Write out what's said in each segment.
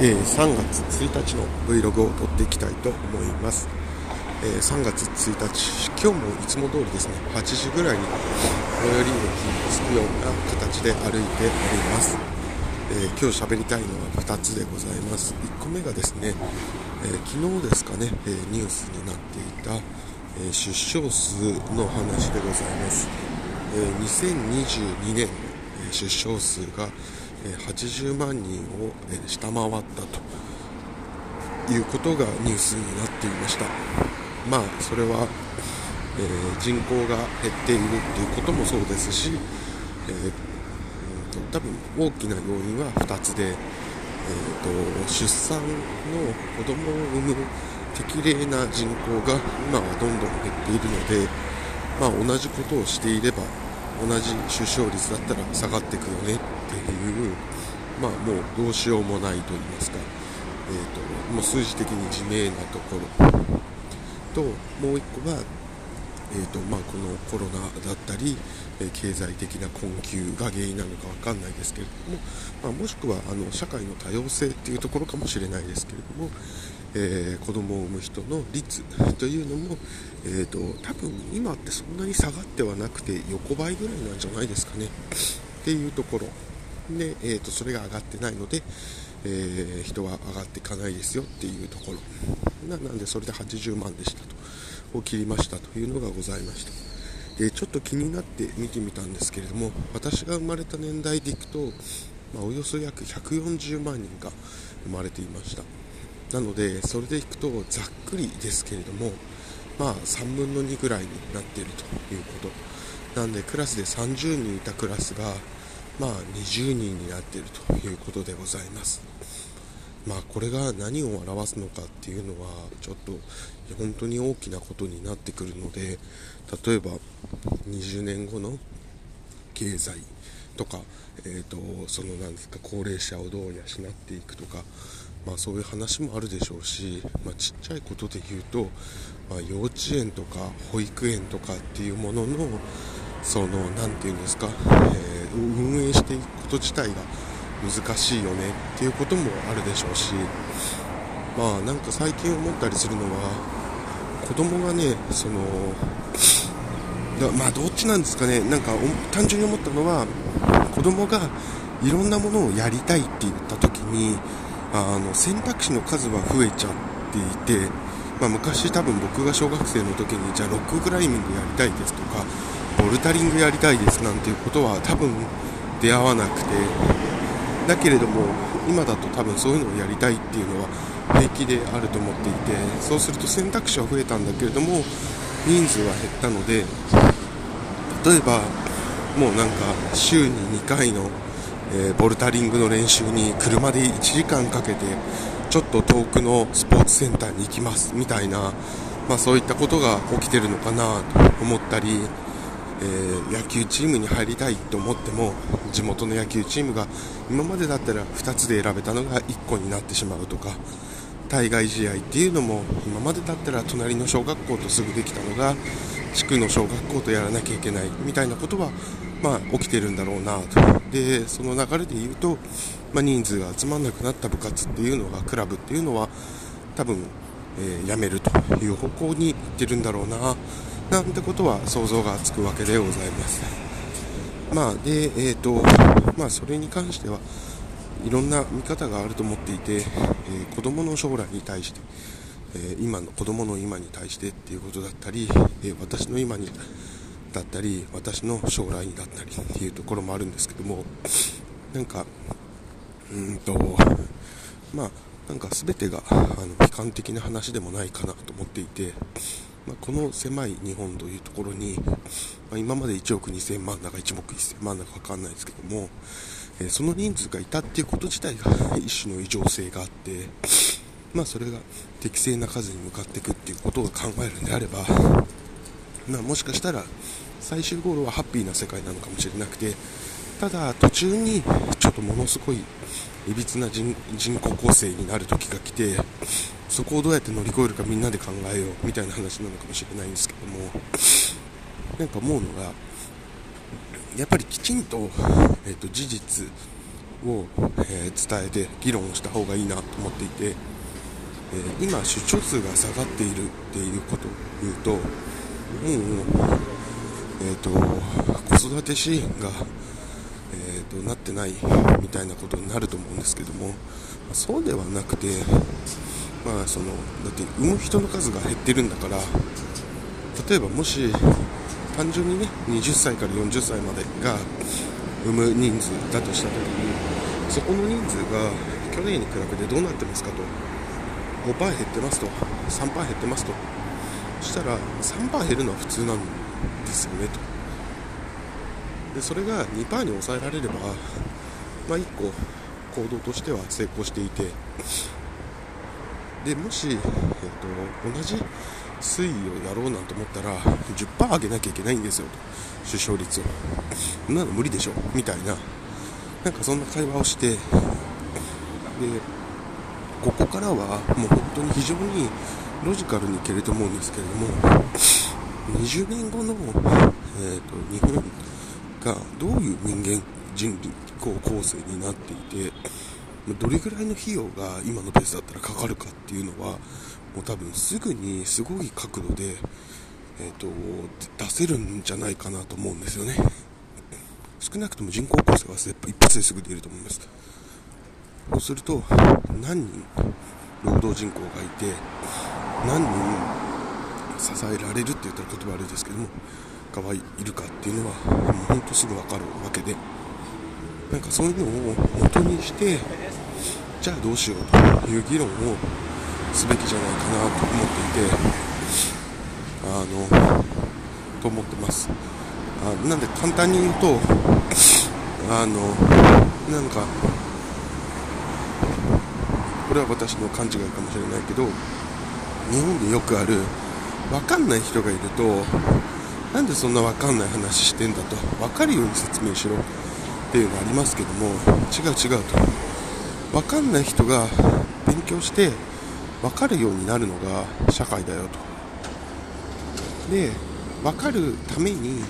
えー、3月1日の Vlog を撮っていきたいと思います、えー、3月1日今日もいつも通りですね8時ぐらいに最寄り駅に着くような形で歩いております、えー、今日喋りたいのは2つでございます。1個目がですね、え昨日ですかね、えニュースになっていた、え出生数の話でございます、え2022年出生数が80万人を下回ったということがニュースになっていました。まあそれは、え、人口が減っているということもそうですし、えー、多分大きな要因は2つで、えーと、出産の子供を産む適齢な人口が今はどんどん減っているので、まあ、同じことをしていれば同じ出生率だったら下がっていくよねっていうまあもうどうしようもないと言いますか、えーと、もう数字的に自明なところ。ともう1個は、えーとまあ、このコロナだったり、え経済的な困窮が原因なのか分かんないですけれども、まあ、もしくはあの社会の多様性っていうところかもしれないですけれども、えー、子供を産む人の率というのも、えーと、多分今ってそんなに下がってはなくて横ばいぐらいなんじゃないですかね。っていうところ。で、えーと、それが上がってないので、えー、人は上がっていかないですよっていうところ。ななんでそれで80万でしたと。を切りましたというのがございました。でちょっと気になって見てみたんですけれども私が生まれた年代でいくと、まあ、およそ約140万人が生まれていました。なのでそれでいくとざっくりですけれどもまあ3分の2ぐらいになっているということ。なんでクラスで30人いたクラスがまあ、20人になっているということでございます。まあ、これが何を表すのかっていうのはちょっと本当に大きなことになってくるので例えば20年後の経済とか、えーと、そのなんですか高齢者をどう養っていくとか、まあ、そういう話もあるでしょうし、まあ、ちっちゃいことで言うと、まあ、幼稚園とか保育園とかっていうもののその何て言うんですか、えー運営していくこと自体が難しいよねっていうこともあるでしょうしまあなんか最近思ったりするのは子供がねそのだまあどっちなんですかねなんか単純に思ったのは子供がいろんなものをやりたいって言った時にあの選択肢の数は増えちゃっていて、まあ、昔多分僕が小学生の時にじゃあロッククライミングやりたいですとかボルタリングやりたいですなんていうことは多分出会わなくて。だけれども今だと多分そういうのをやりたいっていうのは平気であると思っていてそうすると選択肢は増えたんだけれども人数は減ったので例えばもうなんか週に2回の、えー、ボルタリングの練習に車で1時間かけてちょっと遠くのスポーツセンターに行きますみたいな、まあ、そういったことが起きてるのかなと思ったりえー、野球チームに入りたいと思っても地元の野球チームが今までだったら2つで選べたのが1個になってしまうとか対外試合っていうのも今までだったら隣の小学校とすぐできたのが地区の小学校とやらなきゃいけないみたいなことは、まあ、起きてるんだろうなと。でその流れで言うと、まあ、人数が集まらなくなった部活っていうのがクラブっていうのは多分、えー、やめるという方向に行ってるんだろうな。なんてことは想像がつくわけでございます。まあ、で、えーとまあ、それに関してはいろんな見方があると思っていて、えー、子供の将来に対して、えー、今の子供の今に対してっていうことだったり、え、私の今にだったり私の将来にだったりっていうところもあるんですけどもなんかうんとまあなんか全てがあの悲観的な話でもないかなと思っていてまあ、この狭い日本というところに、まあ、今まで1億2000万だか1億1000万だか分かんないですけども、えー、その人数がいたっていうこと自体が 一種の異常性があって、まあ、それが適正な数に向かっていくっていうことを考えるんであれば、まあ、もしかしたら最終ゴールはハッピーな世界なのかもしれなくてただ途中にちょっとものすごいいびつな人口構成になる時が来てそこをどうやって乗り越えるかみんなで考えようみたいな話なのかもしれないんですけどもなんか思うのがやっぱりきちんと,、えーと、事実を、えー、伝えて議論をした方がいいなと思っていて、えー、今出生数が下がっているっていうことを言うともう、えーと、子育て支援が、えーと、となってないみたいなことになると思うんですけどもそうではなくて、まあ、そのだって産む人の数が減ってるんだから例えばもし単純にね20歳から40歳までが産む人数だとした時にそこの人数が去年に比べてどうなってますかと5%減ってますと3%減ってますとそしたら3%減るのは普通なんですよねと。でそれが2%に抑えられれば、まあ、1個行動としては成功していてでもし、えーと、同じ推移をやろうなんて思ったら10%上げなきゃいけないんですよと。出生率を。そんなの無理でしょみたいな。なんかそんな会話をしてでここからはもう本当に非常にロジカルにいけると思うんですけれども20年後の、えーと、日本がどういう人間人口構成になっていてどれぐらいの費用が今のペースだったらかかるかっていうのはもう多分すぐにすごい角度で、えーと、出せるんじゃないかなと思うんですよね。少なくとも人口構成は一発ですぐ出ると思います。そうすると何人労働人口がいて何人支えられるって言ったら言葉悪いですけどもがいるかっていうのはもうほんとすぐ分かるわけで。なんかそういうのを元にしてじゃあどうしようという議論をすべきじゃないかなと思っていてあのと思ってます。あなんで簡単に言うとあのなんかこれは私の勘違いかもしれないけど日本でよくある分かんない人がいるとなんでそんな分かんない話してんだと分かるように説明しろ。っていうのありますけども違う違うと。分かんない人が勉強して分かるようになるのが社会だよと。で分かるために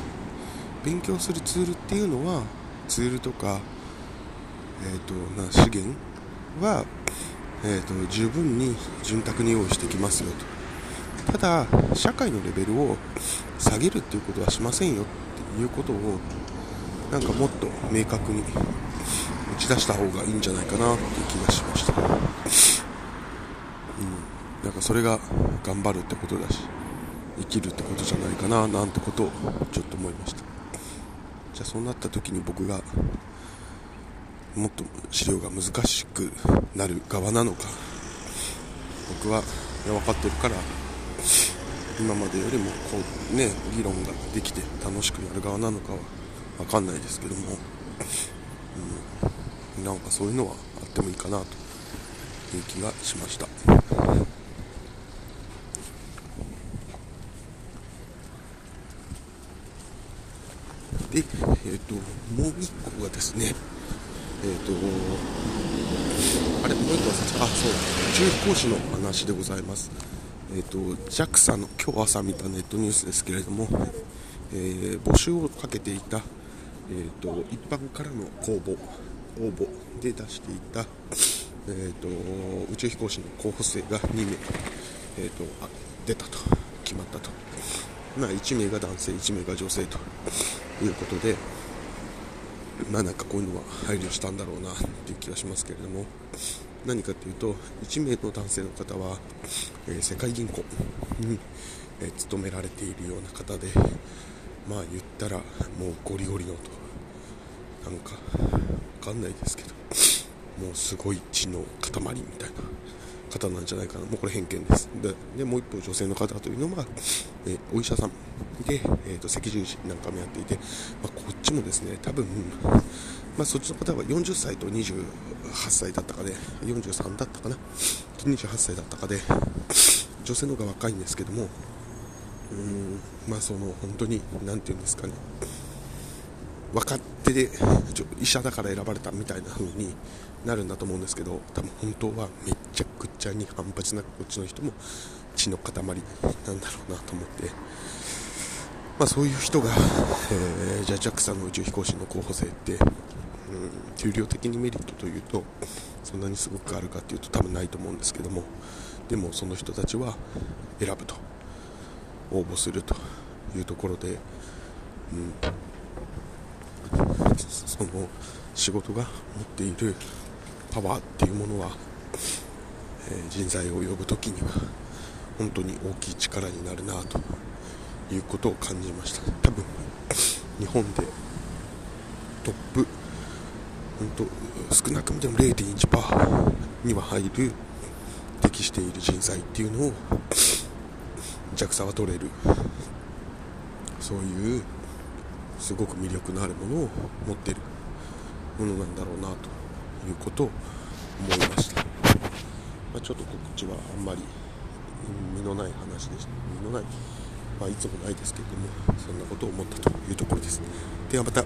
勉強するツールっていうのはツールとか、えーと、な資源は、えーと、十分に潤沢に用意してきますよと。ただ社会のレベルを下げるっていうことはしませんよっていうことをなんかもっと明確に打ち出した方がいいんじゃないかなっていう気がしました。うん。なんかそれが頑張るってことだし生きるってことじゃないかななんてことをちょっと思いました。じゃあそうなった時に僕がもっと資料が難しくなる側なのか僕は分かってるから今までよりもこうね議論ができて楽しくやる側なのかは分かんないですけども、うん、なんかそういうのはあってもいいかなという気がしました。で、えっ、ー、と、もう1個がですね、えっ、ー、と、あれ、もう1個忘れた。あ、そう、宇宙飛行士の話でございます。えっ、ー、と、JAXA の今日朝見たネットニュースですけれども、えー、募集をかけていた、えっ、と、一般からの公募、応募で出していた、えっ、と、宇宙飛行士の候補生が2名、えっ、とあ、出たと、決まったと。まあ、1名が男性、1名が女性ということで、まあなんかこういうのは配慮したんだろうなっていう気がしますけれども、何かというと、1名の男性の方は、えー、世界銀行に、えー、勤められているような方で、まあ言ったらもうゴリゴリのと、なんか、わかんないですけど、もうすごい血の塊みたいな方なんじゃないかな、もうこれ偏見です。で、もう一方、女性の方というのは、え、お医者さんで、えーと、赤十字なんかもやっていて、まあ、こっちもですね、多分、まあ、そっちの方は40歳と28歳だったかで、43だったかな、28歳だったかで、女性の方が若いんですけども、うーん、まあ、その本当に、なんていうんですかね、分かってで医者だから選ばれたみたいな風になるんだと思うんですけど多分本当はめちゃくちゃに反発なくこっちの人も血の塊なんだろうなと思って、まあ、そういう人が、えー、じゃあ JAXA の宇宙飛行士の候補生ってうん、給料的にメリットというとそんなにすごくあるかっていうと多分ないと思うんですけども。でもその人たちは選ぶと。応募するというところで、うん、その仕事が持っているパワーっていうものは、えー、人材を呼ぶ時には本当に大きい力になるなということを感じました。多分日本でトップ本当少なくても0.1%には入る適している人材っていうのを JAXA は取れる。そういうすごく魅力のあるものを持っているものなんだろうなということを思いました、まあ、ちょっと告知はあんまり身のない話でした身のないまあ、いつもないですけれどもそんなことを思ったというところです。ではまた。